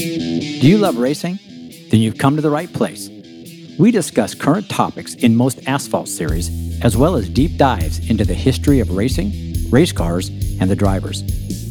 Do you love racing? Then you've come to the right place. We discuss current topics in most asphalt series, as well as deep dives into the history of racing, race cars, and the drivers.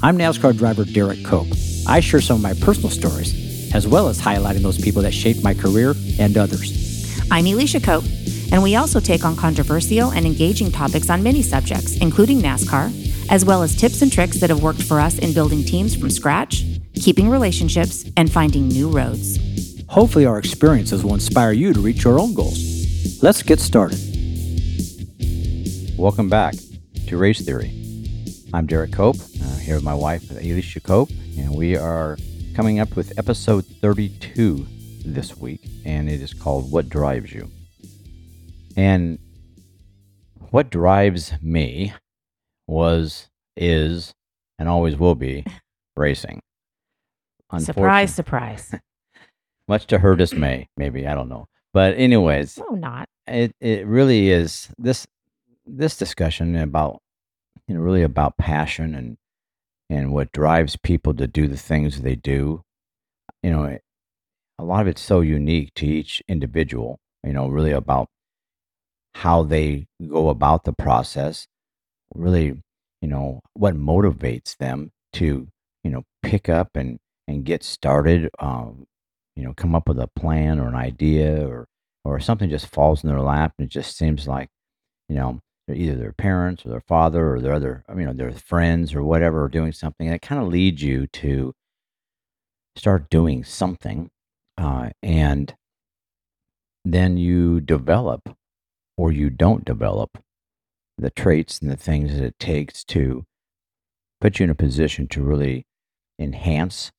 I'm NASCAR driver Derrike Cope. I share some of my personal stories, as well as highlighting those people that shaped my career and others. I'm Elisha Cope, and we also take on controversial and engaging topics on many subjects, including NASCAR, as well as tips and tricks that have worked for us in building teams from scratch, keeping relationships, and finding new roads. Hopefully, our experiences will inspire you to reach your own goals. Let's get started. Welcome back to Race Theory. I'm Derrike Cope, uh, here with my wife, Elisha Cope, and we are coming up with episode 32 this week, and it is called What Drives You? And what drives me was, is, and always will be racing. Surprise, surprise. much to her dismay, maybe I don't know. But anyways, no, not. It it really is this this discussion about you know really about passion and and what drives people to do the things they do. You know, a lot of it's so unique to each individual. You know, really about how they go about the process. Really, you know, what motivates them to you know pick up and and get started. Um, you know, come up with a plan or an idea or or something just falls in their lap and it just seems like, you know, either their parents or their father or their other, you know, their friends or whatever are doing something. And it kind of leads you to start doing something. Uh, and then you develop or you don't develop the traits and the things that it takes to put you in a position to really enhance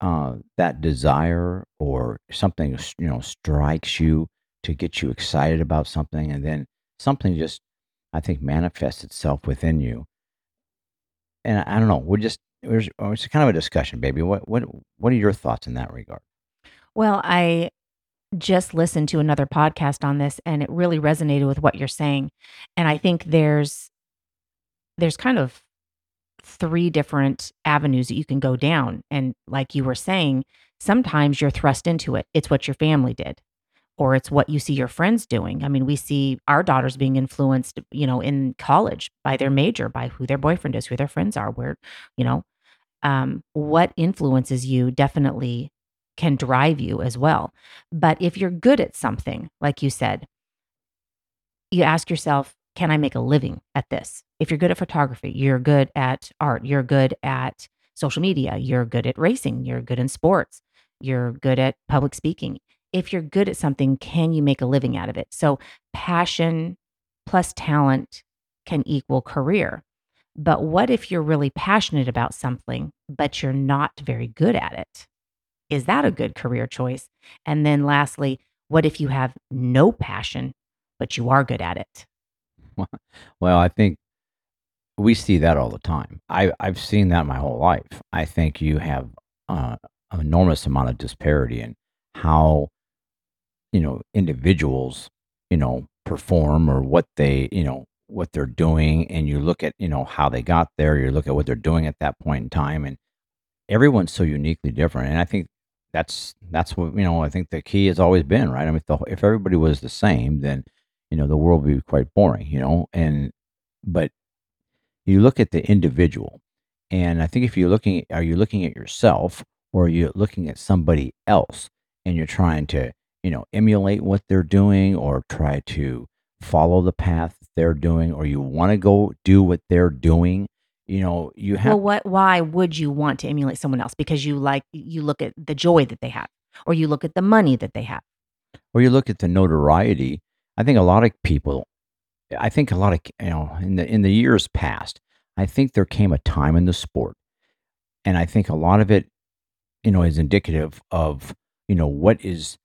uh, that desire or something you know strikes you to get you excited about something and then something just i think manifests itself within you. And i, I don't know we're just it's kind of a discussion baby. What what what are your thoughts in that regard? Well i just listened to another podcast on this and it really resonated with what you're saying and i think there's there's kind of three different avenues that you can go down. And like you were saying, sometimes you're thrust into it. It's what your family did, or it's what you see your friends doing. I mean, we see our daughters being influenced, you know, in college by their major, by who their boyfriend is, who their friends are, where, you know, um, what influences you definitely can drive you as well. But if you're good at something, like you said, you ask yourself, can I make a living at this? If you're good at photography, you're good at art, you're good at social media, you're good at racing, you're good in sports, you're good at public speaking. If you're good at something, can you make a living out of it? So, passion plus talent can equal career. But what if you're really passionate about something, but you're not very good at it? Is that a good career choice? And then lastly, what if you have no passion, but you are good at it? well, I think we see that all the time. I, I've seen that my whole life. I think you have uh, an enormous amount of disparity in how, you know, individuals, you know, perform or what they, you know, what they're doing. And you look at, you know, how they got there. You look at what they're doing at that point in time. And everyone's so uniquely different. And I think that's, that's what, you know, I think the key has always been, right? I mean, if, the, if everybody was the same, then, you know, the world would be quite boring, you know, and, but you look at the individual. And I think if you're looking, are you looking at yourself or are you looking at somebody else and you're trying to, you know, emulate what they're doing or try to follow the path they're doing or you want to go do what they're doing? You know, you have. Well, what, why would you want to emulate someone else? Because you like, you look at the joy that they have or you look at the money that they have. Or you look at the notoriety. I think a lot of people I think a lot of you know in the in the years past, I think there came a time in the sport, and I think a lot of it, you know, is indicative of you know what is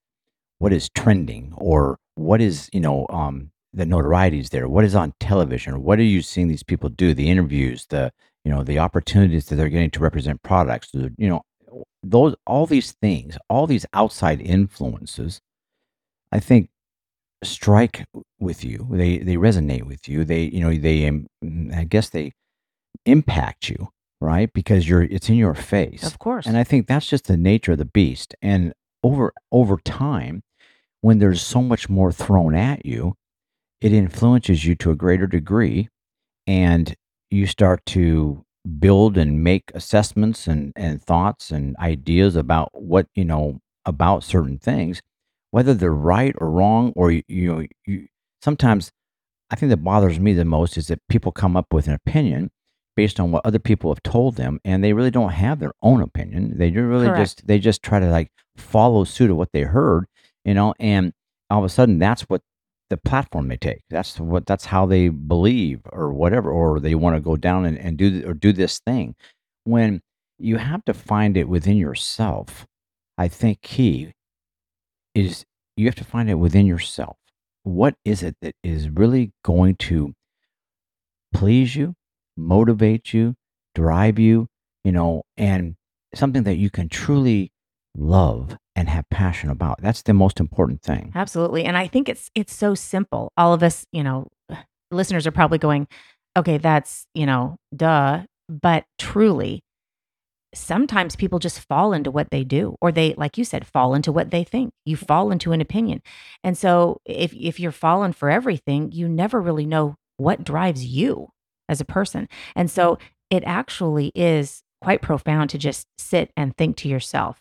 what is trending or what is you know um, the notoriety is there. What is on television? What are you seeing these people do? The interviews, the you know the opportunities that they're getting to represent products. You know those all these things, all these outside influences. I think strike with you. They they resonate with you. They you know they um, I guess they impact you right? Because you're it's in your face. Of course. And I think that's just the nature of the beast. And over over time, when there's so much more thrown at you, it influences you to a greater degree and you start to build and make assessments and, and thoughts and ideas about what you know about certain things whether they're right or wrong or you, you know you sometimes i think that bothers me the most is that people come up with an opinion based on what other people have told them and they really don't have their own opinion. They really Correct. just they just try to like follow suit of what they heard you know and all of a sudden that's what the platform they take. That's what that's how they believe or whatever or they want to go down and, and do th- or do this thing. When you have to find it within yourself i think key is you have to find it within yourself what is it that is really going to please you motivate you drive you you know and something that you can truly love and have passion about that's the most important thing Absolutely. And I think it's it's so simple. All of us, you know, listeners are probably going, okay, that's, you know, duh. But truly, sometimes people just fall into what they do, or they, like you said, fall into what they think. You fall into an opinion. And so if if you're falling for everything, you never really know what drives you as a person. And so mm-hmm. it actually is quite profound to just sit and think to yourself,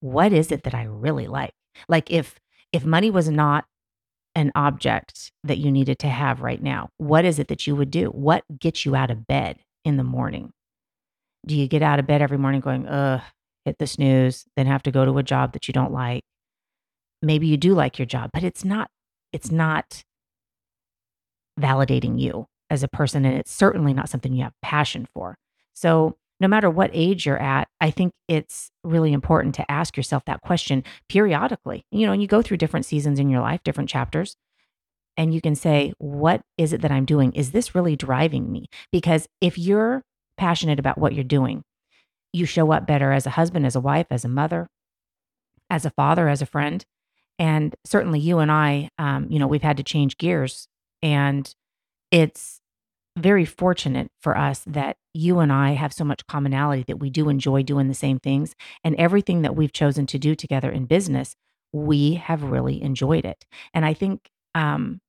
what is it that I really like? Like if if money was not an object that you needed to have right now, what is it that you would do? What gets you out of bed in the morning? Do you get out of bed every morning going, ugh, hit the snooze, then have to go to a job that you don't like? Maybe you do like your job, but it's not, it's not validating you as a person. And it's certainly not something you have passion for. So no matter what age you're at, I think it's really important to ask yourself that question periodically. You know, and you go through different seasons in your life, different chapters, and you can say, What is it that I'm doing? Is this really driving me? Because if you're passionate about what you're doing, you show up better as a husband, as a wife, as a mother, as a father, as a friend. And certainly you and I, um, you know, we've had to change gears. And it's very fortunate for us that you and I have so much commonality that we do enjoy doing the same things. And everything that we've chosen to do together in business, we have really enjoyed it. And I think um,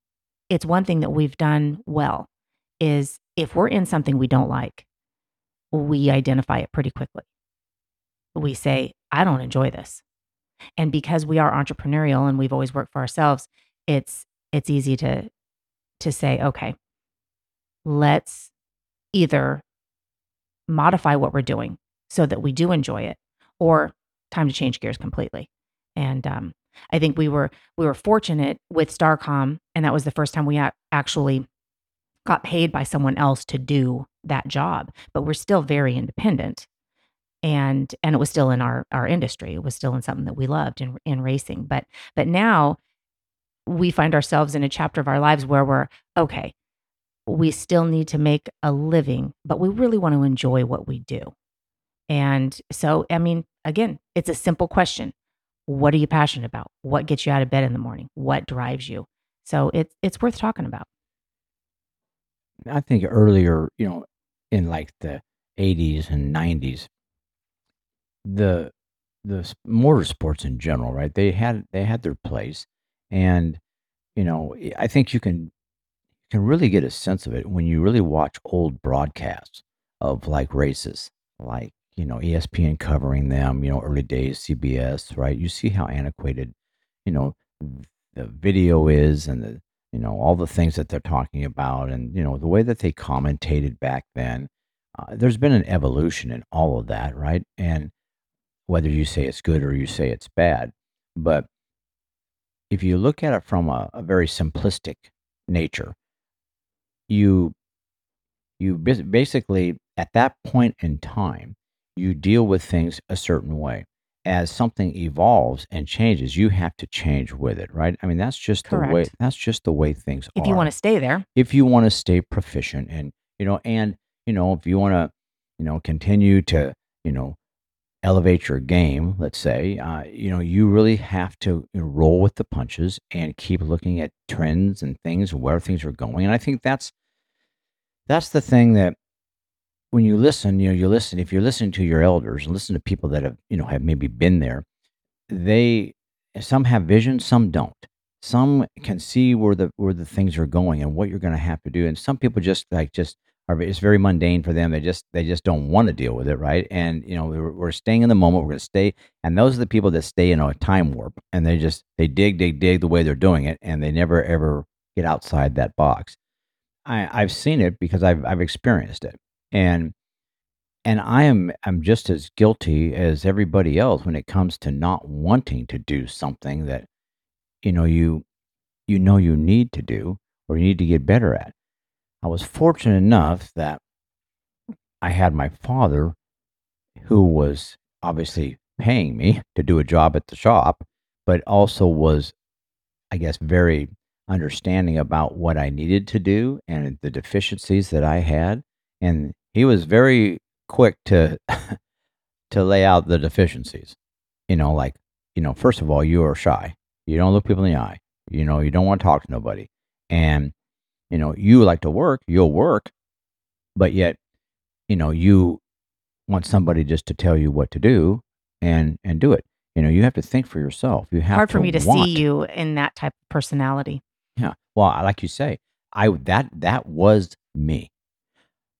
it's one thing that we've done well is if we're in something we don't like, we identify it pretty quickly. We say, I don't enjoy this. And because we are entrepreneurial and we've always worked for ourselves, it's it's easy to to say, okay, let's either modify what we're doing so that we do enjoy it or time to change gears completely and um, i think we were we were fortunate with starcom and that was the first time we ac- actually got paid by someone else to do that job but we're still very independent and and it was still in our our industry it was still in something that we loved in in racing but but now we find ourselves in a chapter of our lives where we're okay we still need to make a living, but we really want to enjoy what we do. And so, I mean, again, it's a simple question. What are you passionate about? What gets you out of bed in the morning? What drives you? So it's it's worth talking about. I think earlier, you know, in like the 80s and 90s, the the motorsports in general, right? They had they had their place, and you know, I think you can can really get a sense of it when you really watch old broadcasts of like races, like you know ESPN covering them, you know, early days CBS, right? You see how antiquated, you know, the video is, and the you know all the things that they're talking about, and you know the way that they commentated back then. Uh, there's been an evolution in all of that, right? And whether you say it's good or you say it's bad, but if you look at it from a, a very simplistic nature, you you basically at that point in time you deal with things a certain way as something evolves and changes you have to change with it right? I mean that's just the way that's just the way things If are If you want to stay there, if you want to stay proficient and you know and you know if you want to you know continue to you know elevate your game let's say uh, you know you really have to roll with the punches and keep looking at trends and things where things are going and i think that's that's the thing that when you listen, you know, you listen. If you're listening to your elders and listen to people that have, you know, have maybe been there, they some have vision, some don't. Some can see where the where the things are going and what you're going to have to do, and some people just like just are. It's very mundane for them. They just they just don't want to deal with it, right? And you know, we're, we're staying in the moment. We're going to stay, and those are the people that stay in a time warp, and they just they dig, dig, dig the way they're doing it, and they never ever get outside that box. I, I've seen it because I've I've experienced it, and and I am I'm just as guilty as everybody else when it comes to not wanting to do something that you know you you know you need to do or you need to get better at. I was fortunate enough that I had my father who was obviously paying me to do a job at the shop, but also was I guess very understanding about what I needed to do and the deficiencies that I had and he was very quick to to lay out the deficiencies. You know, like, you know, first of all, you are shy. You don't look people in the eye. You know, you don't want to talk to nobody. And, you know, you like to work, you'll work, but yet, you know, you want somebody just to tell you what to do and and do it. You know, you have to think for yourself. You have Hard for me to want. see you in that type of personality. Yeah. Well, like you say, I that that was me.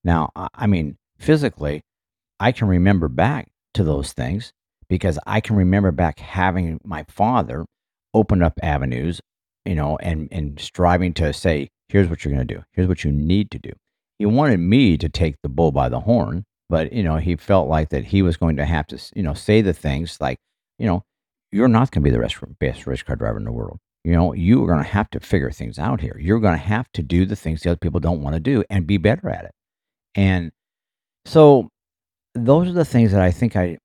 Now, I, mean, physically, I can remember back to those things because I can remember back having my father open up avenues, you know, and and striving to say, here's what you're going to do. Here's what you need to do. He wanted me to take the bull by the horn, but you know, he felt like that he was going to have to, you know, say the things like, you know, you're not going to be the best race car driver in the world. You know, you are going to have to figure things out here. You're going to have to do the things the other people don't want to do and be better at it. And so those are the things that I think I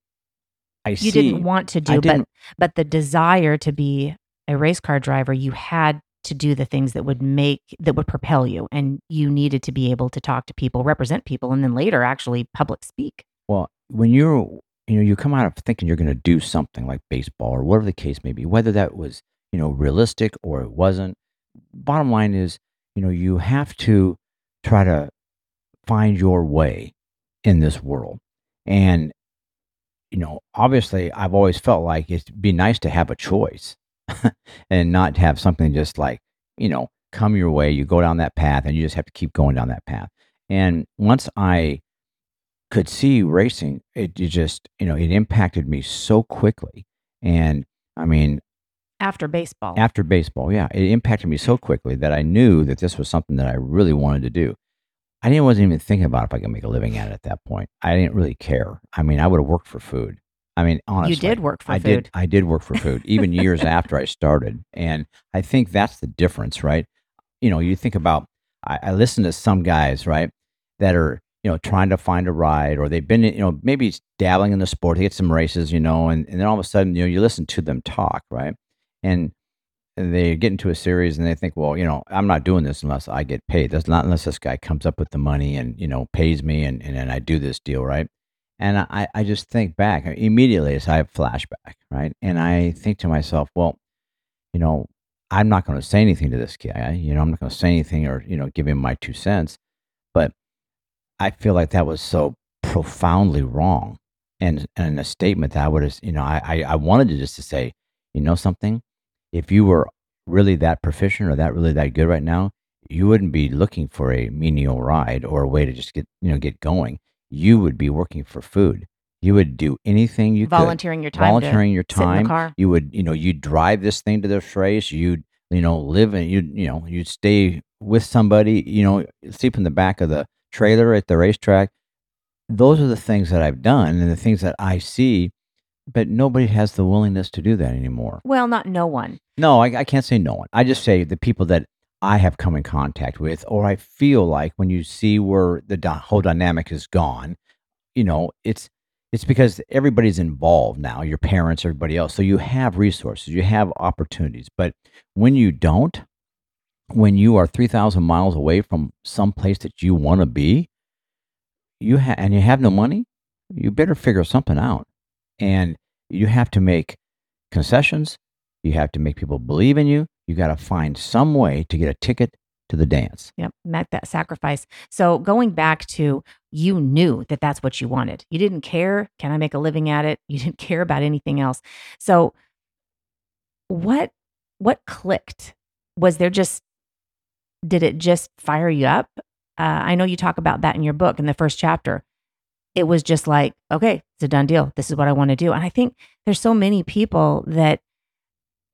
I You see. didn't want to do, but but the desire to be a race car driver, you had to do the things that would make that would propel you and you needed to be able to talk to people, represent people and then later actually public speak. well, when you're you know, you come out of thinking you're going to do something like baseball or whatever the case may be, whether that was, you know, realistic or it wasn't. Bottom line is, you know, you have to try to find your way in this world. And, you know, obviously I've always felt like it'd be nice to have a choice and not have something just like, you know, come your way, you go down that path and you just have to keep going down that path. And once I could see racing, it, it just, you know, it impacted me so quickly. And I mean, After baseball. after baseball, yeah, it impacted me so quickly that I knew that this was something that I really wanted to do. I didn't wasn't even thinking about if I could make a living at it at that point. I didn't really care. I mean, I would have worked for food. I mean, honestly, you did work for I food. did. I did work for food, even years after I started, and I think that's the difference, right? You know, you think about. I, I listen to some guys, right, that are you know trying to find a ride, or they've been, you know, maybe dabbling in the sport, they get some races, you know, and, and then all of a sudden, you know, you listen to them talk, right, and they get into a series and they think, well, you know, I'm not doing this unless I get paid. That's not unless this guy comes up with the money and you know pays me and and, and I do this deal, right? And I, I just think back uh, immediately as I have flashback, right? And I think to myself, well, you know, I'm not going to say anything to this guy. You know, I'm not going to say anything or, you know, give him my two cents. But I feel like that was so profoundly wrong. And, and a statement that I would have, you know, I, I, I wanted to just to say, you know, something, if you were really that proficient or that really that good right now, you wouldn't be looking for a menial ride or a way to just get, you know, get going you would be working for food. You would do anything you volunteering your could. time. Volunteering your to sit in the time. car. You would, you know, you'd drive this thing to this race. You'd, you know, live and you, you know, you'd stay with somebody. You know, sleep in the back of the trailer at the racetrack. Those are the things that I've done and the things that I see, but nobody has the willingness to do that anymore. Well, not no one. No, I, I can't say no one. I just say the people that I have come in contact with, or I feel like when you see where the dy- whole dynamic is gone, you know, it's it's because everybody's involved now. Your parents, everybody else. So you have resources, you have opportunities. But when you don't, when you are three thousand miles away from some place that you want to be, you ha- and you have no money, you better figure something out, and you have to make concessions. You have to make people believe in you. You got to find some way to get a ticket to the dance. Yep, met that sacrifice. So going back to you knew that that's what you wanted. You didn't care, can I make a living at it? You didn't care about anything else. So what what clicked? Was there just did it just fire you up? Uh, I know you talk about that in your book in the first chapter. It was just like, okay, it's a done deal. This is what I want to do. And I think there's so many people that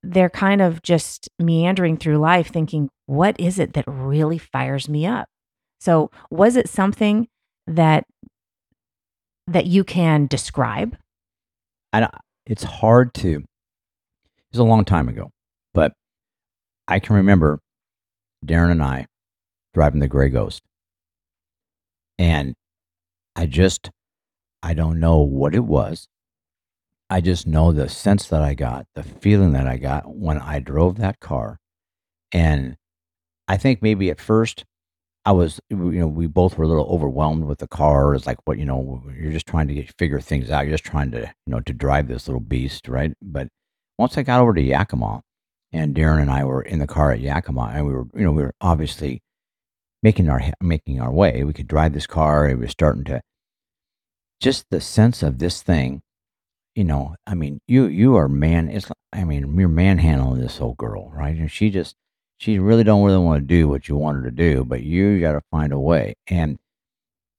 they're kind of just meandering through life thinking, what is it that really fires me up? So, was it something that that you can describe? And it's hard to. It's a long time ago, but I can remember Darren and I driving the Gray Ghost, and I just I don't know what it was. I just know the sense that I got, the feeling that I got when I drove that car. And I think maybe at first I was, you know, we both were a little overwhelmed with the car. It's like, what, you know, you're just trying to get, figure things out. You're just trying to, you know, to drive this little beast, right? But once I got over to Yakima and Darren and I were in the car at Yakima and we were, you know, we were obviously making our, making our way. We could drive this car. It was starting to, just the sense of this thing you know, I mean, you you are man. It's I mean, you're manhandling this old girl, right? And she just she really don't really want to do what you want her to do, but you got to find a way. And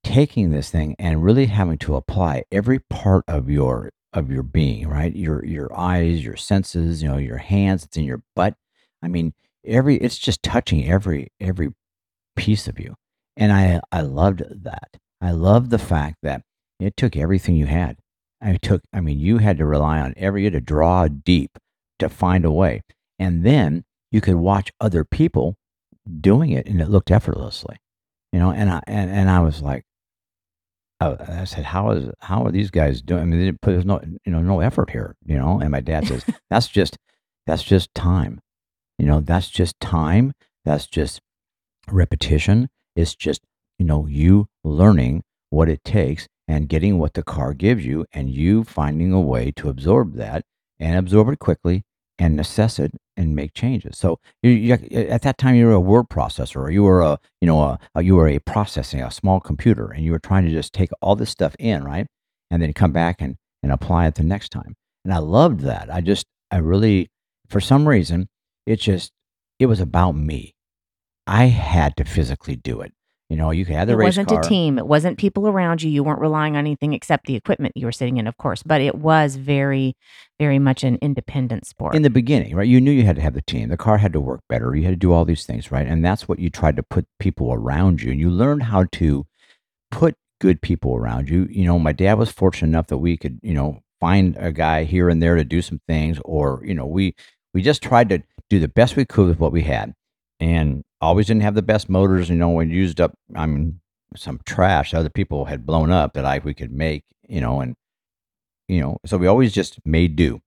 taking this thing and really having to apply every part of your of your being, right? Your your eyes, your senses, you know, your hands, it's in your butt. I mean, every it's just touching every every piece of you. And I I loved that. I loved the fact that it took everything you had I took, I mean, you had to rely on every, you had to draw deep to find a way. And then you could watch other people doing it and it looked effortlessly, you know, and I, and, and I was like, I, I said, how is, how are these guys doing? I mean, they didn't put, there's no, you know, no effort here, you know? And my dad says, that's just, that's just time. You know, that's just time. That's just repetition. It's just, you know, you learning what it takes and getting what the car gives you and you finding a way to absorb that and absorb it quickly and assess it and make changes. So you, you, at that time, you were a word processor, or you were a, you know, a, a, you were a processing a small computer, and you were trying to just take all this stuff in, right, and then come back and and apply it the next time. And I loved that. I just, I really, for some reason, it just, it was about me. I had to physically do it. You know, you had the it race wasn't car. a team. It wasn't people around you. You weren't relying on anything except the equipment you were sitting in, of course. But it was very, very much an independent sport. in the beginning, right? You knew you had to have the team. The car had to work better. You had to do all these things, right? And that's what you tried to put people around you. And you learned how to put good people around you. You know, my dad was fortunate enough that we could, you know, find a guy here and there to do some things, or you know, we we just tried to do the best we could with what we had. And always didn't have the best motors. You know, we used up, I mean, some trash other people had blown up that I we could make. You know, and you know, so we always just made do,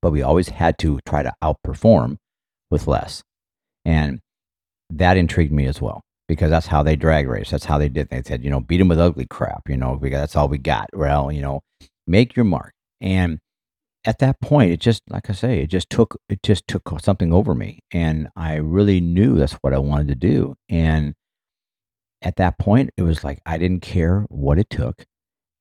but we always had to try to outperform with less, and that intrigued me as well because that's how they drag race. That's how they did. They said, you know, beat them with ugly crap. You know, because that's all we got. Well, you know, make your mark and at that point it just like i say it just took it just took something over me and i really knew that's what i wanted to do and at that point it was like i didn't care what it took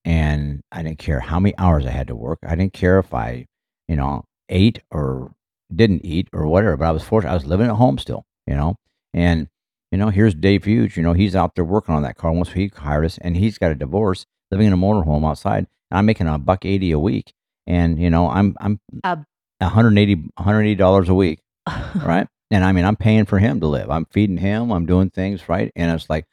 and i didn't care how many hours i had to work i didn't care if i you know ate or didn't eat or whatever but i was fortunate i was living at home still you know and you know here's dave hughes you know he's out there working on that car once he hired us and he's got a divorce living in a motorhome outside and i'm making a buck 80 a week and you know i'm i'm Uh, 180 180 dollars a week right? And i mean i'm paying for him to live. I'm feeding him i'm doing things right? And it's like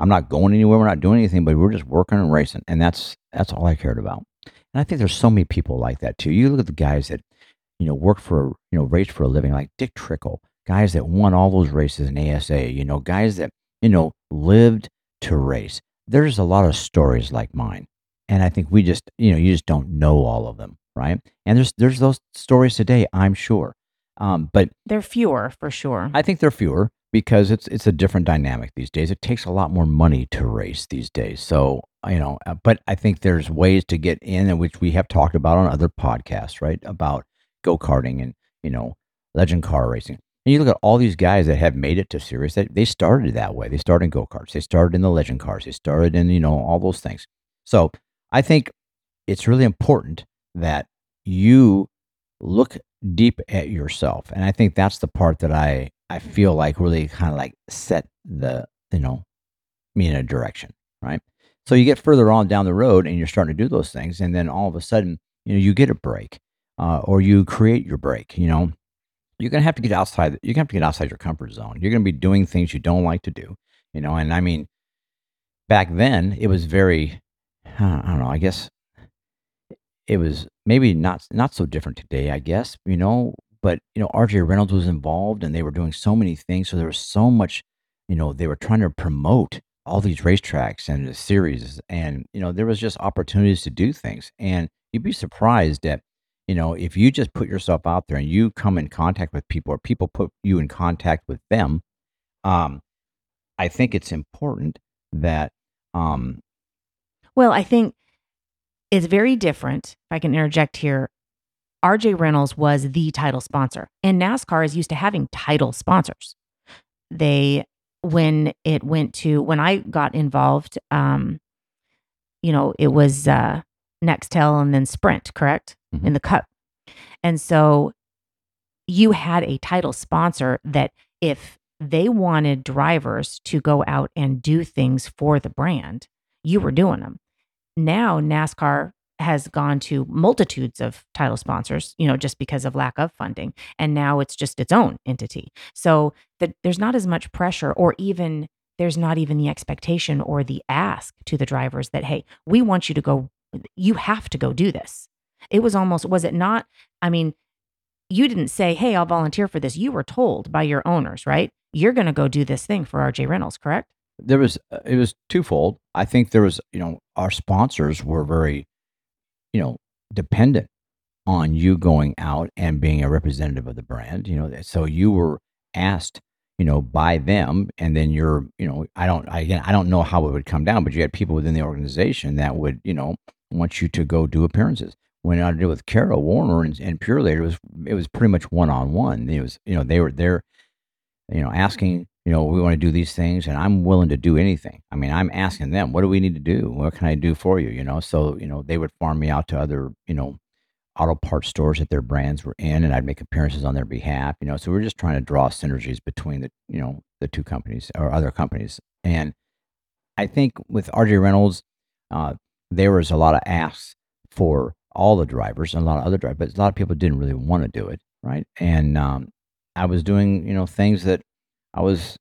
i'm not going anywhere we're not doing anything but we're just working and racing and that's that's all i cared about. And i think there's so many people like that too. You look at the guys that you know work for you know race for a living like dick trickle guys that won all those races in asa you know guys that you know lived to race. There's a lot of stories like mine and I think we just, you know, you just don't know all of them, right? And there's there's those stories today, I'm sure, um, but They're fewer for sure. I think they're fewer because it's it's a different dynamic these days. It takes a lot more money to race these days, so you know. uh, But I think there's ways to get in, which we have talked about on other podcasts, right? About go karting and you know legend car racing. And you look at all these guys that have made it to series that they started that way. They started in go karts. They started in the legend cars. They started in you know all those things. So I think it's really important that you look deep at yourself, and I think that's the part that I I feel like really kind of like set the you know me in a direction, right? So you get further on down the road, and you're starting to do those things, and then all of a sudden, you know, you get a break, uh, or you create your break. You know, you're gonna have to get outside. You're gonna have to get outside your comfort zone. You're gonna be doing things you don't like to do. You know, and I mean, back then it was very, I don't know. I guess it was maybe not not so different today. I guess you know, but you know, RJ Reynolds was involved, and they were doing so many things. So there was so much. You know, they were trying to promote all these racetracks and the series, and you know, there was just opportunities to do things. And you'd be surprised that you know, if you just put yourself out there and you come in contact with people or people put you in contact with them, um, I think it's important that. Um, well, I think it's very different. If I can interject here, RJ Reynolds was the title sponsor, and NASCAR is used to having title sponsors. They, when it went to, when I got involved, um, you know, it was uh, Nextel and then Sprint, correct? Mhm. In the Cup. And so you had a title sponsor that if they wanted drivers to go out and do things for the brand, you were doing them. Now NASCAR has gone to multitudes of title sponsors, you know, just because of lack of funding. And now it's just its own entity. So that there's not as much pressure or even there's not even the expectation or the ask to the drivers that, hey, we want you to go, you have to go do this. It was almost, was it not? I mean, you didn't say, hey, I'll volunteer for this. You were told by your owners, right? You're going to go do this thing for RJ Reynolds, correct? There was uh, it was twofold. I think there was you know our sponsors were very you know dependent on you going out and being a representative of the brand. You know, so you were asked you know by them, and then you're you know I don't I, again I don't know how it would come down, but you had people within the organization that would you know want you to go do appearances. When I did with Carol Warner and, and Purolator, it was it was pretty much one on one. It was you know they were there, you know asking you know, we want to do these things and I'm willing to do anything. I mean, I'm asking them, what do we need to do? What can I do for you? You know, so, you know, they would farm me out to other, you know, auto parts stores that their brands were in and I'd make appearances on their behalf, you know. So we're just trying to draw synergies between the, you know, the two companies or other companies. And I think with RJ Reynolds, uh, there was a lot of asks for all the drivers and a lot of other drivers, but a lot of people didn't really want to do it. Right. And um, I was doing, you know, things that I was,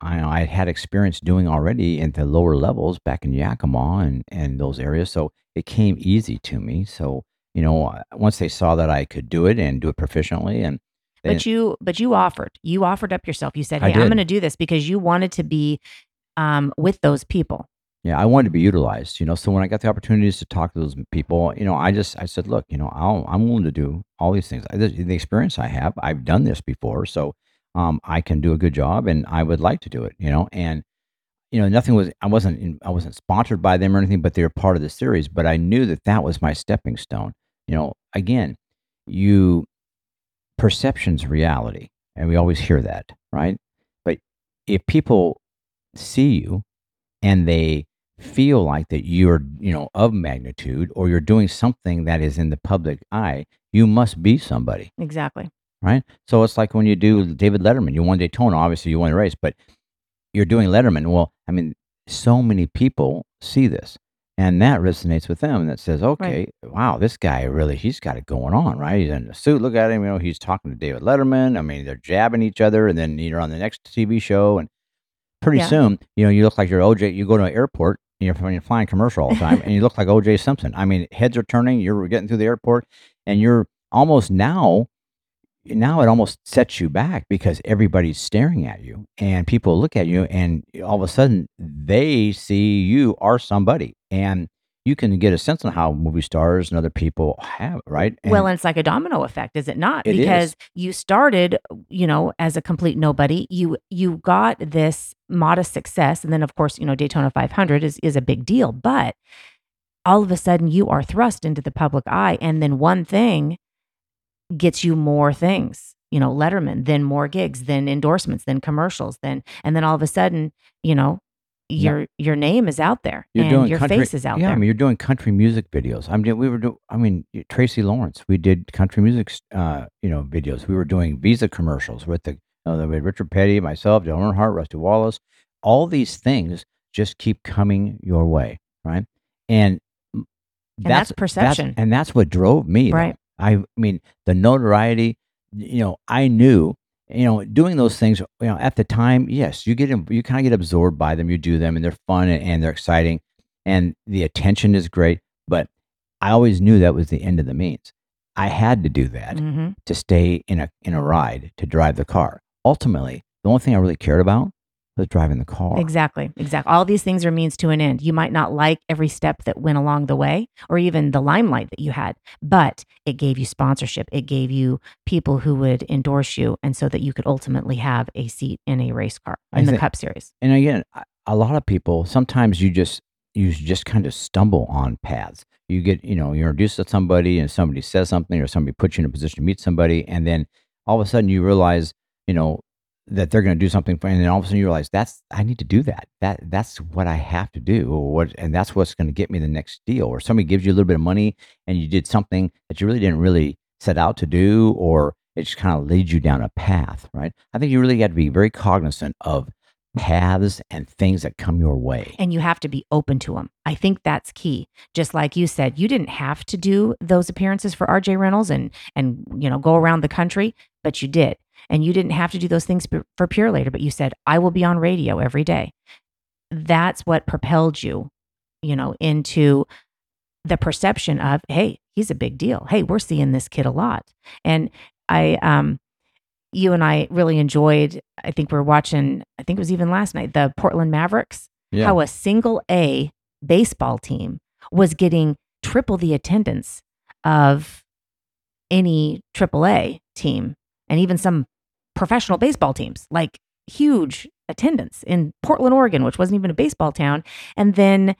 I, I had experience doing already at the lower levels back in Yakima and, and those areas. So it came easy to me. So, you know, once they saw that I could do it and do it proficiently and they, But you, but you offered, you offered up yourself. You said, hey, I'm going to do this because you wanted to be um, with those people. yeah, I wanted to be utilized, you know. So when I got the opportunities to talk to those people, you know, I just, I said, look, you know, I'll, I'm willing to do all these things. I, the, the experience I have, I've done this before. So um, I can do a good job and I would like to do it, you know, and, you know, nothing was, I wasn't, in, I wasn't sponsored by them or anything, but they were part of the series. But I knew that that was my stepping stone. You know, again, you, perception's reality. And we always hear that, right? But if people see you and they feel like that you're, you know, of magnitude or you're doing something that is in the public eye, you must be somebody Exactly. Right? So it's like when you do David Letterman, you won Daytona, obviously you won the race, but you're doing Letterman. Well, I mean, so many people see this and that resonates with them that says, okay, wow, this guy really, he's got it going on, right? He's in a suit. Look at him. You know, he's talking to David Letterman. I mean, they're jabbing each other and then you're on the next TV show and pretty Yeah. soon, you know, you look like you're OJ, you go to an airport, you're, you're flying commercial all the time and you look like OJ Simpson. I mean, heads are turning, you're getting through the airport and you're almost now now it almost sets you back because everybody's staring at you and people look at you and all of a sudden they see you are somebody and you can get a sense on how movie stars and other people have right well, and it's like a domino effect, is it not? It is. because you started, you know, as a complete nobody. You you got this modest success, and then of course, you know, Daytona 500 is is a big deal. But all of a sudden, you are thrust into the public eye, and then one thing gets you more things. you know, Letterman, then more gigs, then endorsements, then commercials, then and then all of a sudden, you know, Yeah. your your name is out there You're and doing your country, face is out there. yeah. I mean, you're doing country music videos. I mean, we were doing. I mean, Tracy Lawrence. We did country music, uh, you know, videos. We were doing Visa commercials with the, you know, with Richard Petty, myself, John Earnhardt, Rusty Wallace. All these things just keep coming your way, right? And mm, that's perception. and that's what drove me. Right. I mean, the notoriety. You know, I knew. You know, doing those things. You know, at the time, yes, you get you kind of get absorbed by them. You do them, and they're fun and, and they're exciting, and the attention is great. But I always knew that was the end of the means. I had to do that Mhm. to stay in a in a ride to drive the car. Ultimately, the only thing I really cared about was driving the car. Exactly. Exactly. All these things are means to an end. You might not like every step that went along the way or even the limelight that you had, but it gave you sponsorship. It gave you people who would endorse you and so that you could ultimately have a seat in a race car I in the think- cup series. and again, a lot of people sometimes you just you just kind of stumble on paths. You get you know you're introduced to somebody and somebody says something or somebody puts you in a position to meet somebody, and then all of a sudden you realize you know that they're going to do something for, and then all of a sudden you realize that's I need to do that. That that's what I have to do, or what, and that's what's going to get me the next deal. Or somebody gives you a little bit of money and you did something that you really didn't really set out to do, or it just kind of leads you down a path, right? I think you really got to be very cognizant of paths and things that come your way. and you have to be open to them. I think that's key. Just like you said, you didn't have to do those appearances for RJ Reynolds and and you know go around the country, but you did. And you didn't have to do those things for Purolator, but you said I will be on radio every day. That's what propelled you, you know, into the perception of, hey, he's a big deal. Hey, we're seeing this kid a lot. And I um you and I really enjoyed, I think we are watching, I think it was even last night, the Portland Mavericks Yeah. how a single A baseball team was getting triple the attendance of any triple A team and even some professional baseball teams, like huge attendance in Portland, Oregon, which wasn't even a baseball town. And then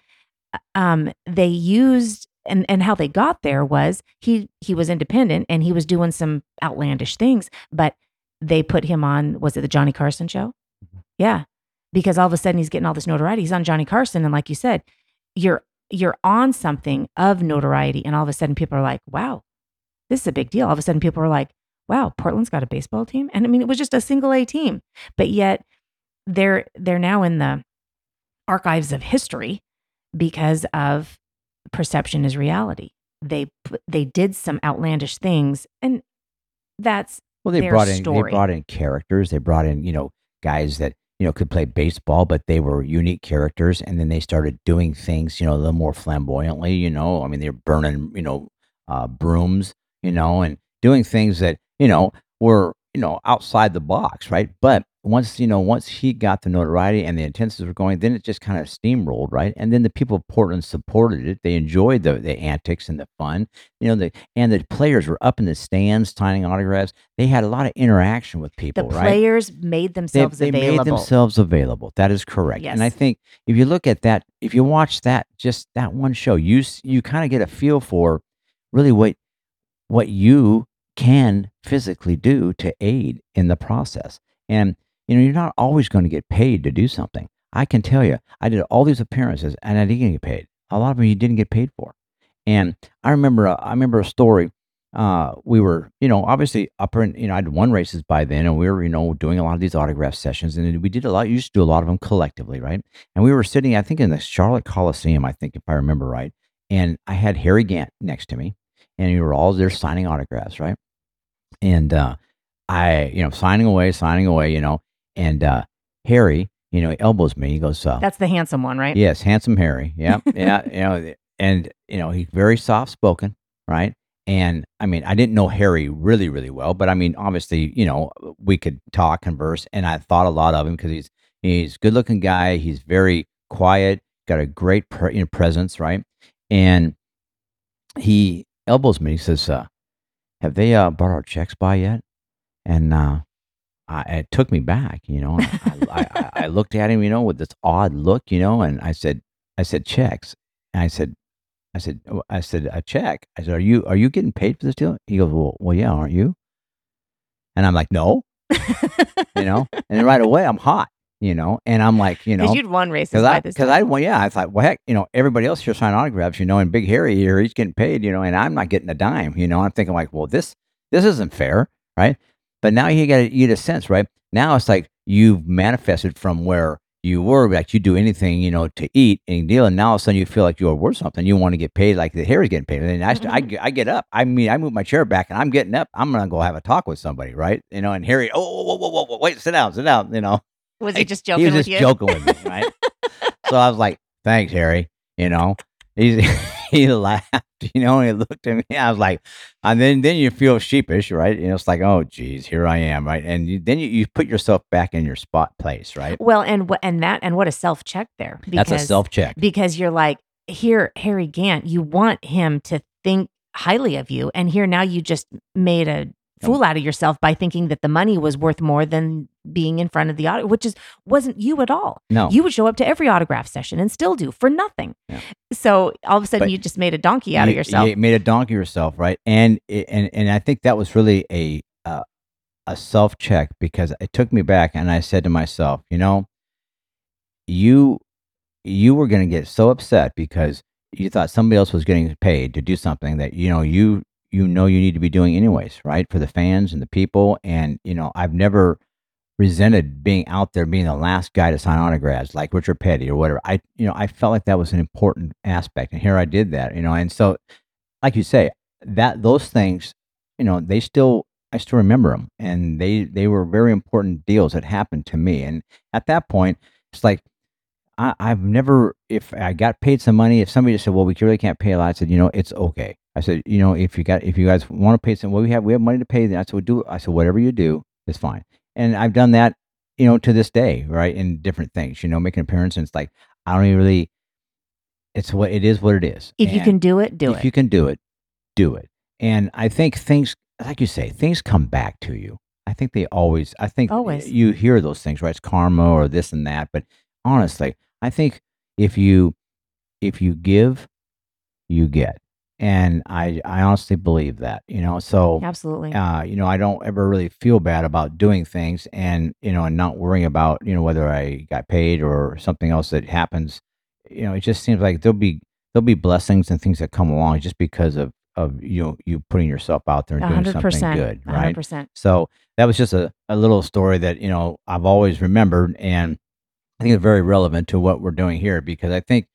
um, they used and and how they got there was he he was independent and he was doing some outlandish things, but they put him on was it the Johnny Carson show? Yeah. Because all of a sudden he's getting all this notoriety. He's on Johnny Carson and like you said, you're you're on something of notoriety and all of a sudden people are like, "Wow. This is a big deal." All of a sudden people are like, "Wow, Portland's got a baseball team?" And I mean, it was just a single A team. But yet they're they're now in the archives of history because of perception is reality. They they did some outlandish things and that's Well, they brought in story. they brought in characters. They brought in you know guys that you know could play baseball, but they were unique characters. And then they started doing things you know a little more flamboyantly. You know, I mean they're burning you know uh, brooms, you know, and doing things that you know were you know outside the box, right? But once you know once he got the notoriety and the intensities were going, then it just kind of steamrolled, right? And then the people of Portland supported it. They enjoyed the the antics and the fun, you know. The and the players were up in the stands signing autographs they had a lot of interaction with the people, right? The players made They, themselves they made available. themselves available. That is correct. Yes. And I think if you look at that, if you watch that, just that one show, you you kind of get a feel for really what what you can physically do to aid in the process. And you know, you're not always going to get paid to do something. I can tell you, I did all these appearances and I didn't get paid. A lot of them you didn't get paid for. And I remember, a, I remember a story. Uh, we were, you know, obviously upper, and you know, I'd won races by then, and we were, you know, doing a lot of these autograph sessions, and we did a lot. You used to do a lot of them collectively, right? And we were sitting, I think, in the Charlotte Coliseum, I think, if I remember right. And I had Harry Gant next to me, and we were all there signing autographs, right? And uh, I, you know, signing away, signing away, you know, and uh, Harry, you know, he elbows me. He goes, uh, That's the handsome one, right? Yes, handsome Harry. Yeah, yeah, you know, and you know he's very soft spoken, right? And I mean, I didn't know Harry really, really well, but I mean, obviously, you know, we could talk, converse, and I thought a lot of him because he's he's a good looking guy. He's very quiet, got a great pre- you know, presence, right? And he elbows me. He says, uh, "Have they uh, brought our checks by yet?" And uh, I, it took me back, you know. I, I, I, looked at him, you know, with this odd look, you know, and I said, I said checks, and I said, I said, "Oh," I said a check. I said, are you are you getting paid for this deal? He goes, well, well, yeah, aren't you? And I'm like, no, you know, and right away I'm hot, you know, and I'm like, you know, Because you'd won races because by I. I, well, yeah, I thought, well, heck, you know, everybody else here signing autographs, you know, and Big Harry here, he's getting paid, you know, and I'm not getting a dime, you know. I'm thinking like, well, this, this isn't fair, right? But now you get, you get a sense, right? Now it's like you've manifested from where you were, like you do anything, you know, to eat and deal, and now all of a sudden you feel like you're worth something. You want to get paid like the Harry's getting paid, and then I, st- I, Mhm. get- I get up. I mean, I move my chair back, and I'm getting up. I'm gonna go have a talk with somebody, right? You know, and Harry, oh, whoa, whoa, whoa, whoa, whoa, wait, sit down, sit down, you know was he just joking he was with just you? joking with me, right? so I was like, "Thanks, Harry." You know, he he laughed. You know, and he looked at me. I was like, and then then you feel sheepish, right? You know, it's like, "Oh, geez, here I am," right? And you, then you, you put yourself back in your spot place, right? Well, and what and that and what a self check there. That's a self check. because you're like here harry gant you want him to think highly of you and here now you just made a fool out of yourself by thinking that the money was worth more than being in front of the auto which is wasn't you at all No, you would show up to every autograph session and still do for nothing Yeah. so all of a sudden But you just made a donkey out of yourself You made a donkey yourself, right? And and and I think that was really a uh, a self check because it took me back, and I said to myself, you know, you you were going to get so upset because you thought somebody else was getting paid to do something that you know you you know you need to be doing anyways, right? For the fans and the people, and you know, I've never resented being out there being the last guy to sign autographs like Richard Petty or whatever. I you know, I felt like that was an important aspect and here I did that, you know. And so like you say, that those things, you know, they still I still remember them and they they were very important deals that happened to me. And at that point, it's like I, I've never, if I got paid some money, if somebody just said, "Well, we really can't pay a lot," I said, "You know, it's okay." I said, "You know, if you got, if you guys want to pay some, well, we have, we have money to pay." Then I said, "Do," I said, "Whatever you do is fine." And I've done that, you know, to this day, right, in different things. You know, making appearances. It's like I don't even really. It's what it is. What it is. if you can do it do if it If you can do it, do it. And I think things, like you say, things come back to you. I think they always. I think Always. you hear those things, right? It's karma or this and that. But honestly, I think if you if you give, you get. And I I honestly believe that. You know, so absolutely uh, you know, I don't ever really feel bad about doing things and, you know, and not worrying about, you know, whether I got paid or something else that happens. You know, it just seems like there'll be there'll be blessings and things that come along just because of of you know you putting yourself out there and doing something good, right? percent So that was just a, a little story that, you know, I've always remembered and I think it's very relevant to what we're doing here because I think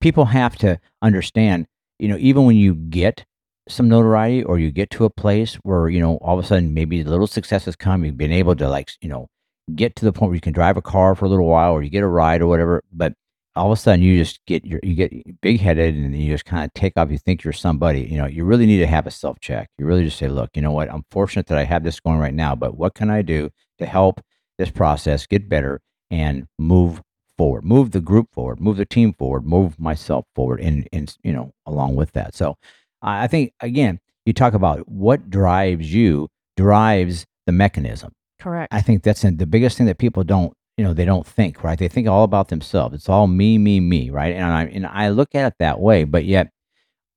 people have to understand, you know, even when you get some notoriety or you get to a place where, you know, all of a sudden maybe little success has come, you've been able to like, you know, get to the point where you can drive a car for a little while or you get a ride or whatever, but all of a sudden you just get your you get big headed and you just kind of take off. You think you're somebody. You know, you really need to have a self check. You really just say, look, you know what? I'm fortunate that I have this going right now, but what can I do to help this process get better and move forward, move the group forward, move the team forward, move myself forward, and and you know along with that. So I think again, you talk about what drives you drives the mechanism. correct I think that's the biggest thing that people don't, you know, they don't think, right? They think all about themselves. It's all me, me, me, right? And I and I look at it that way, but yet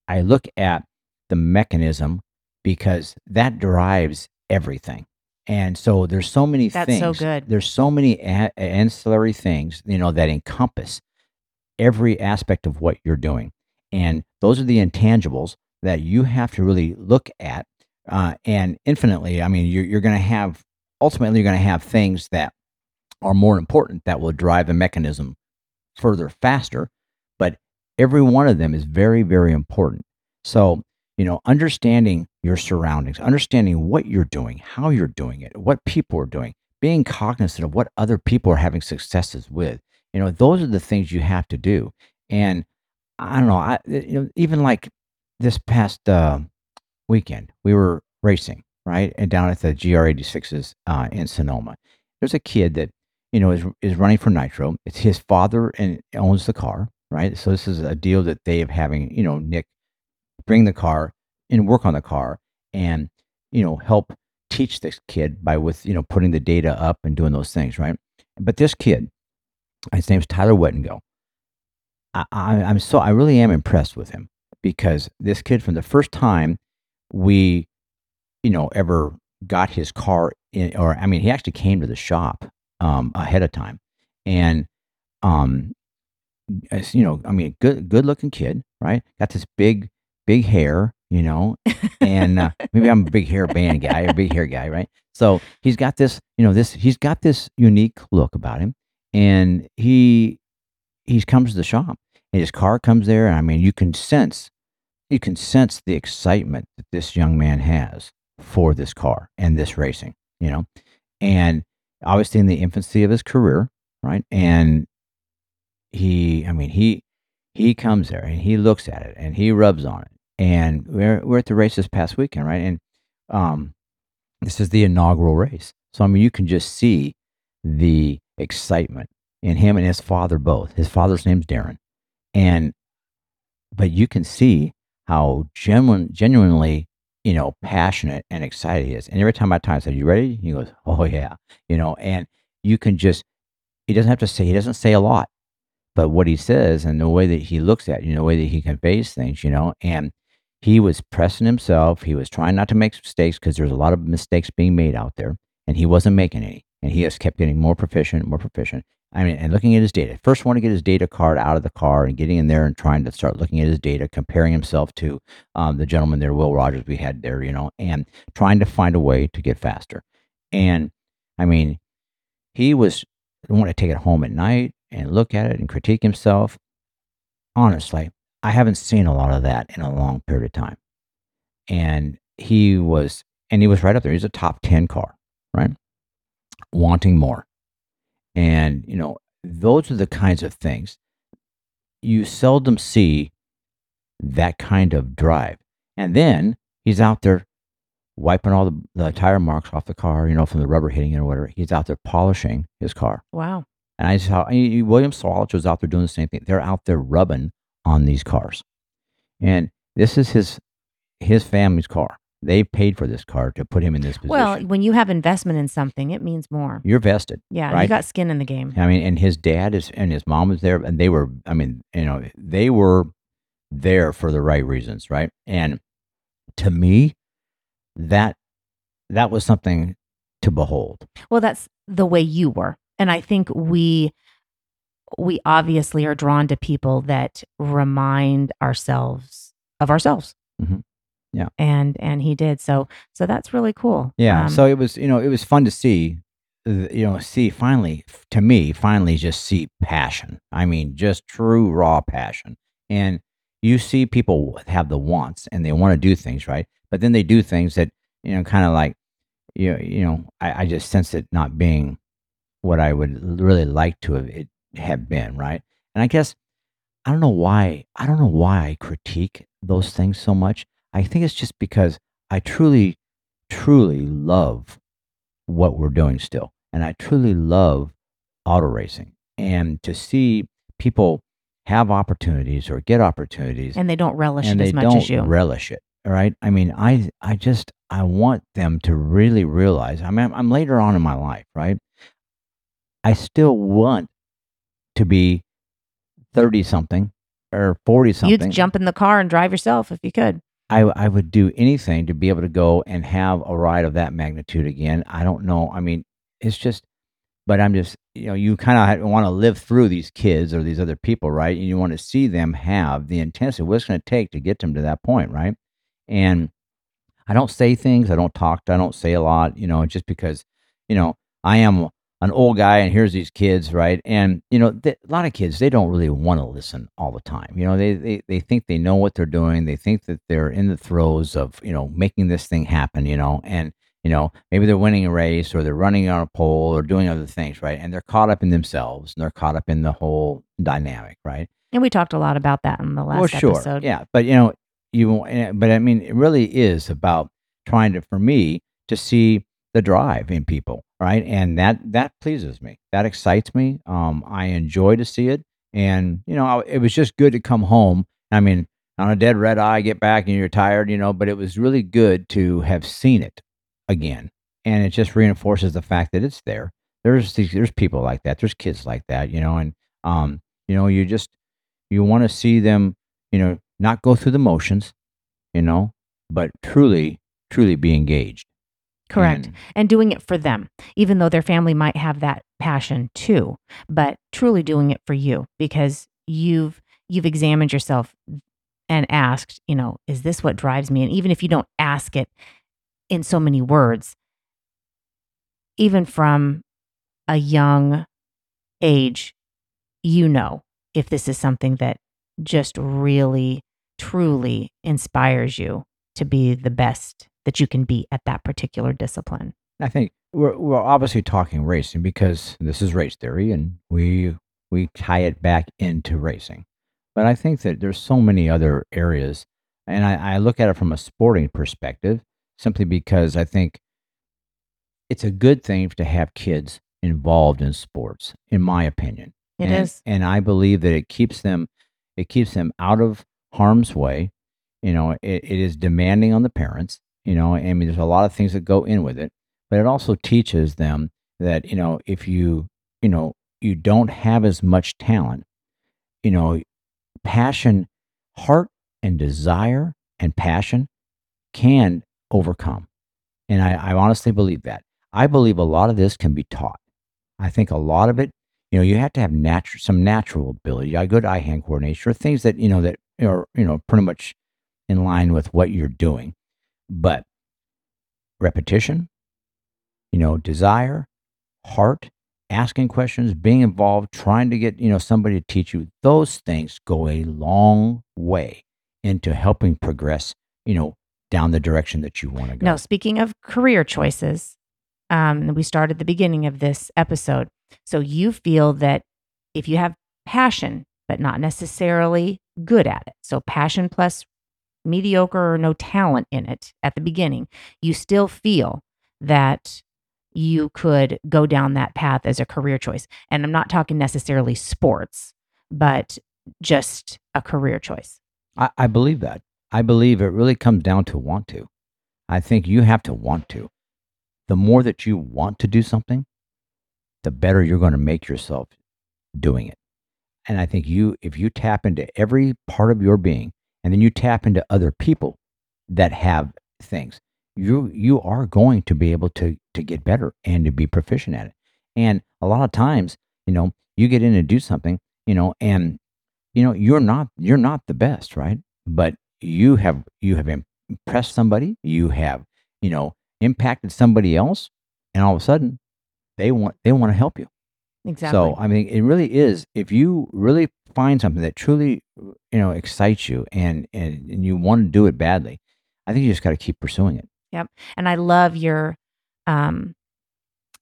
I look at the mechanism because that drives everything. And so there's so many That's things. so good. There's so many a- ancillary things, you know, that encompass every aspect of what you're doing. And those are the intangibles that you have to really look at. Uh, and infinitely, I mean, you're, you're going to have, ultimately, you're going to have things that are more important that will drive the mechanism further faster. But every one of them is very, very important. So, you know, understanding your surroundings, understanding what you're doing, how you're doing it, what people are doing, being cognizant of what other people are having successes with. You know, those are the things you have to do. And I don't know, I you know, even like this past uh, weekend, we were racing right and down at the GR86s uh, in Sonoma. There's a kid that you know is is running for Nitro. It's his father and owns the car, right? So this is a deal that they have having you know Nick bring the car and work on the car and you know help teach this kid by with you know putting the data up and doing those things, right? But this kid, his name's Tyler Wettengo. I, I, I'm so I really am impressed with him because this kid from the first time we, you know, ever got his car in, or I mean, he actually came to the shop um, ahead of time, and um, as, you know, I mean, good good looking kid, right? Got this big big hair, you know, and uh, maybe I'm a big hair band guy, a big hair guy, right? So he's got this, you know, this he's got this unique look about him, and he he comes to the shop, and his car comes there, and I mean, you can sense you can sense the excitement that this young man has for this car and this racing, you know, and obviously in the infancy of his career, right? And he, I mean, he he comes there and he looks at it and he rubs on it. And we're we're at the race this past weekend, right? And um, this is the inaugural race, so I mean, you can just see the excitement in him and his father both. His father's name's Darren, and but you can see how genuine, genuinely, you know, passionate and excited he is. And every time I time said, "You ready?" He goes, "Oh yeah," you know, and you can just he doesn't have to say he doesn't say a lot, but what he says and the way that he looks at you know, the way that he conveys things, you know, and he was pressing himself. He was trying not to make mistakes because there's a lot of mistakes being made out there, and he wasn't making any. And he just kept getting more proficient, more proficient. I mean, and looking at his data. First, want to get his data card out of the car and getting in there and trying to start looking at his data, comparing himself to um, the gentleman there, Will Rogers, we had there, you know, and trying to find a way to get faster. And I mean, he was want to take it home at night and look at it and critique himself. Honestly, I haven't seen a lot of that in a long period of time. And he was, and he was right up there. He's a top 10 car, right? Wanting more. And, you know, those are the kinds of things you seldom see that kind of drive. And then he's out there wiping all the, the tire marks off the car, you know, from the rubber hitting it or whatever. He's out there polishing his car. Wow. And I saw William Sawalich was out there doing the same thing. They're out there rubbing on these cars. And this is his his family's car. They paid for this car to put him in this position. Well, when you have investment in something, it means more. You're vested. Yeah, right? you got skin in the game. I mean, and his dad is and his mom was there, and they were. I mean, you know, they were there for the right reasons, right? And to me, that that was something to behold. Well, that's the way you were, and I think we we obviously are drawn to people that remind ourselves of ourselves. Mhm. Yeah. And and he did. So so that's really cool. Yeah. Um, so it was, you know, it was fun to see, you know, see finally, to me, finally just see passion. I mean, just true raw passion. And you see people have the wants and they want to do things, right? But then they do things that, you know, kind of like, you know, you know I, I just sense it not being what I would really like to have it have been, right? And I guess I don't know why I don't know why I critique those things so much. I think it's just because I truly, truly love what we're doing still. And I truly love auto racing. And to see people have opportunities or get opportunities and they don't relish it they as much don't as you. relish it. All right. I mean, I I just I want them to really realize. I mean, I'm, I'm later on in my life, right? I still want to be thirty something or forty something. You'd jump in the car and drive yourself if you could. I I would do anything to be able to go and have a ride of that magnitude again. I don't know. I mean, it's just, but I'm just, you know, you kind of want to live through these kids or these other people, right? And you want to see them have the intensity, what's going to take to get them to that point, right? And I don't say things, I don't talk, I don't say a lot, you know, just because, you know, I am an old guy and here's these kids, right? And, you know, th- a lot of kids, they don't really want to listen all the time. You know, they, they, they think they know what they're doing. They think that they're in the throes of, you know, making this thing happen, you know, and, you know, maybe they're winning a race or they're running on a pole or doing other things, right? And they're caught up in themselves and they're caught up in the whole dynamic, right? And we talked a lot about that in the last well, sure, episode. yeah, but you know, you, eh, but I mean, it really is about trying to, for me, to see the drive in people, right? And that that pleases me. That excites me. Um, I enjoy to see it, and you know, I, it was just good to come home. I mean, on a dead red eye, get back and you're tired, you know, but it was really good to have seen it again, and it just reinforces the fact that it's there. There's these, there's people like that. There's kids like that, you know, and um, you know, you just you want to see them, you know, not go through the motions, you know, but truly, truly be engaged. Correct. And- And doing it for them, even though their family might have that passion too, but truly doing it for you because you've you've examined yourself and asked, you know, is this what drives me? And even if you don't ask it in so many words, even from a young age, you know if this is something that just really, truly inspires you to be the best that you can be at that particular discipline. I think we're we're obviously talking racing because this is race theory, and we we tie it back into racing. But I think that there's so many other areas, and I, I look at it from a sporting perspective, simply because I think it's a good thing to have kids involved in sports, in my opinion. It and, is. and I believe that it keeps them, it keeps them out of harm's way. You know, it, it is demanding on the parents. You know, I mean, there's a lot of things that go in with it, but it also teaches them that you know, if you, you know, you don't have as much talent, you know, passion, heart, and desire and passion can overcome. And I, I honestly believe that. I believe a lot of this can be taught. I think a lot of it you know, you have to have natural some natural ability, a good eye hand coordination, or things that you know that are you know pretty much in line with what you're doing. But repetition, you know, desire, heart, asking questions, being involved, trying to get you know somebody to teach you, those things go a long way into helping progress. You know, down the direction that you want to go. Now, speaking of career choices, um, we started the beginning of this episode. So you feel that if you have passion, but not necessarily good at it, so passion plus mediocre or no talent in it at the beginning, you still feel that you could go down that path as a career choice. And I'm not talking necessarily sports, but just a career choice. I, I believe that. I believe it really comes down to want to. I think you have to want to. The more that you want to do something, the better you're going to make yourself doing it. And I think you, if you tap into every part of your being and then you tap into other people that have things, you, you are going to be able to, to get better and to be proficient at it. And a lot of times, you know, you get in and do something, you know, and, you know, you're not, you're not the best, right? But you have, you have impressed somebody, you have, you know, impacted somebody else. And all of a sudden they want they want to help you. Exactly. So I mean, it really is. If you really find something that truly, you know, excites you and and, and you want to do it badly, I think you just got to keep pursuing it. Yep. And I love your um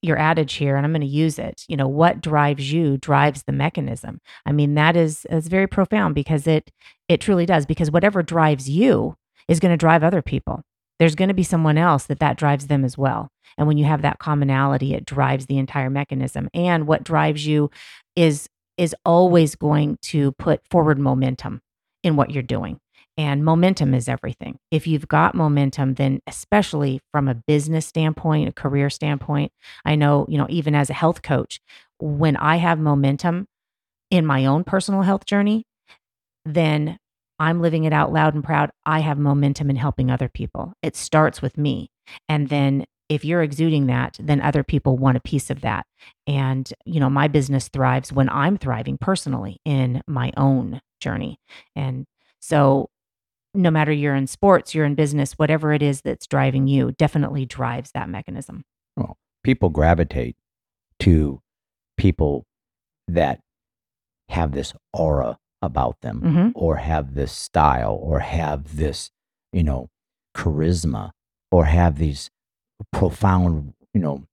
your adage here and I'm going to use it. You know, what drives you drives the mechanism. I mean, that is is very profound because it it truly does because whatever drives you is going to drive other people. There's going to be someone else that that drives them as well. And when you have that commonality, it drives the entire mechanism. And what drives you is is always going to put forward momentum in what you're doing. And momentum is everything. If you've got momentum, then especially from a business standpoint, a career standpoint, I know, you know, even as a health coach, when I have momentum in my own personal health journey, then I'm living it out loud and proud. I have momentum in helping other people. It starts with me. And then if you're exuding that, then other people want a piece of that. And, you know, my business thrives when I'm thriving personally in my own journey. And so, no matter you're in sports, you're in business, whatever it is that's driving you definitely drives that mechanism. Well, people gravitate to people that have this aura about them hmm or have this style or have this, you know, charisma or have these profound, you know,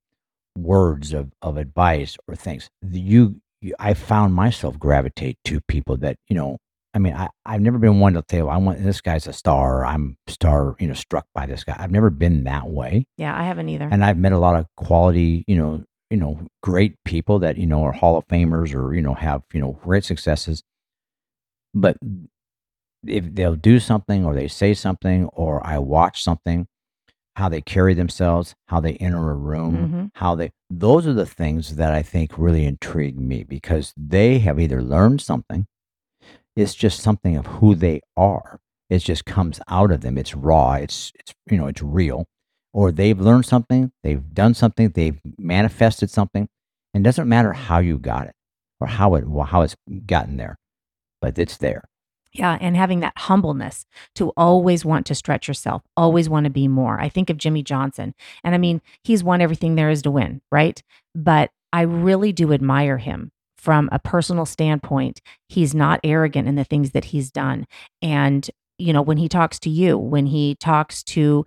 words of, of advice or things. You, you, I found myself gravitate to people that, you know, I mean, I, I've never been one to say, well, I want this guy's a star. I'm star, you know, struck by this guy. I've never been that way. Yeah, I haven't either. And I've met a lot of quality, you know, you know, great people that, you know, are Hall of Famers or, you know, have, you know, great successes. But if they'll do something or they say something or I watch something, how they carry themselves, how they enter a room, Mhm. how they, those are the things that I think really intrigue me because they have either learned something, it's just something of who they are. It just comes out of them. It's raw. It's, it's, you know, it's real. or they've learned something, they've done something, they've manifested something. And it doesn't matter how you got it or how it how it's gotten there, but it's there. Yeah, and having that humbleness to always want to stretch yourself, always want to be more. I think of Jimmie Johnson, and I mean, he's won everything there is to win, right? But I really do admire him from a personal standpoint. He's not arrogant in the things that he's done. And, you know, when he talks to you, when he talks to,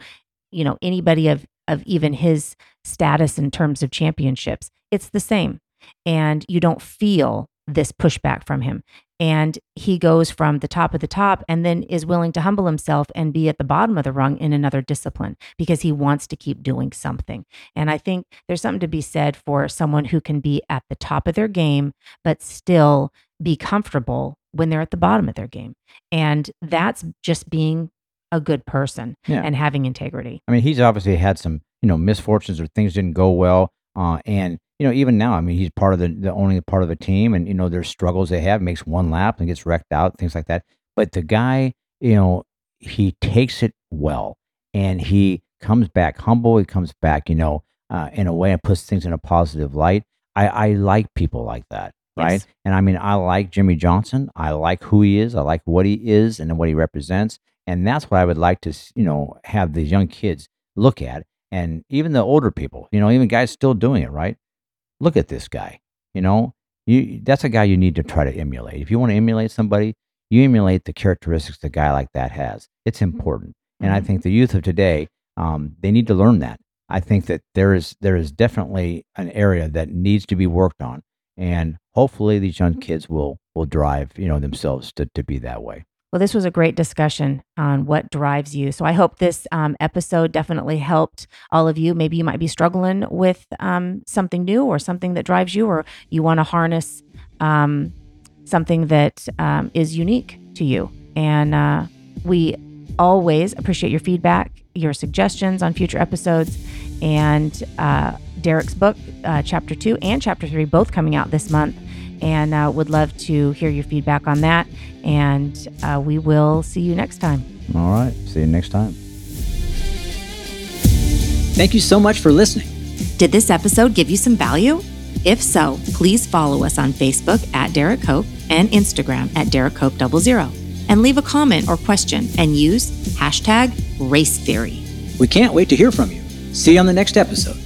you know, anybody of of even his status in terms of championships, it's the same. And you don't feel this pushback from him and he goes from the top of the top and then is willing to humble himself and be at the bottom of the rung in another discipline because he wants to keep doing something. And I think there's something to be said for someone who can be at the top of their game, but still be comfortable when they're at the bottom of their game. And that's just being a good person yeah. and having integrity. I mean, he's obviously had some, you know, misfortunes or things didn't go well. Uh, and you know, even now, I mean, he's part of the, the only part of a team, and you know, there's struggles they have. Makes one lap and gets wrecked out, things like that. But the guy, you know, he takes it well, and he comes back humble. He comes back, you know, uh, in a way, and puts things in a positive light. I, I like people like that, right? Yes. And I mean, I like Jimmie Johnson. I like who he is. I like what he is and what he represents. And that's what I would like to, you know, have these young kids look at, and even the older people, you know, even guys still doing it, right? Look at this guy. You know, you that's a guy you need to try to emulate. If you want to emulate somebody, you emulate the characteristics a guy like that has. It's important, and I mm-hmm. think the youth of today, um, they need to learn that. I think that there is there is definitely an area that needs to be worked on, and hopefully these young kids will will drive you know themselves to to be that way. Well, this was a great discussion on what drives you. So I hope this um, episode definitely helped all of you. Maybe you might be struggling with um, something new or something that drives you, or you want to harness um, something that um, is unique to you. And uh, we always appreciate your feedback, your suggestions on future episodes, and uh, Derrike's book, uh, Chapter 2 and Chapter 3, both coming out this month and uh, would love to hear your feedback on that. And uh, we will see you next time. All right. See you next time. Thank you so much for listening. Did this episode give you some value? If so, please follow us on Facebook at Derrike Cope and Instagram at Derrike Cope 00 and leave a comment or question and use hashtag race theory. We can't wait to hear from you. See you on the next episode.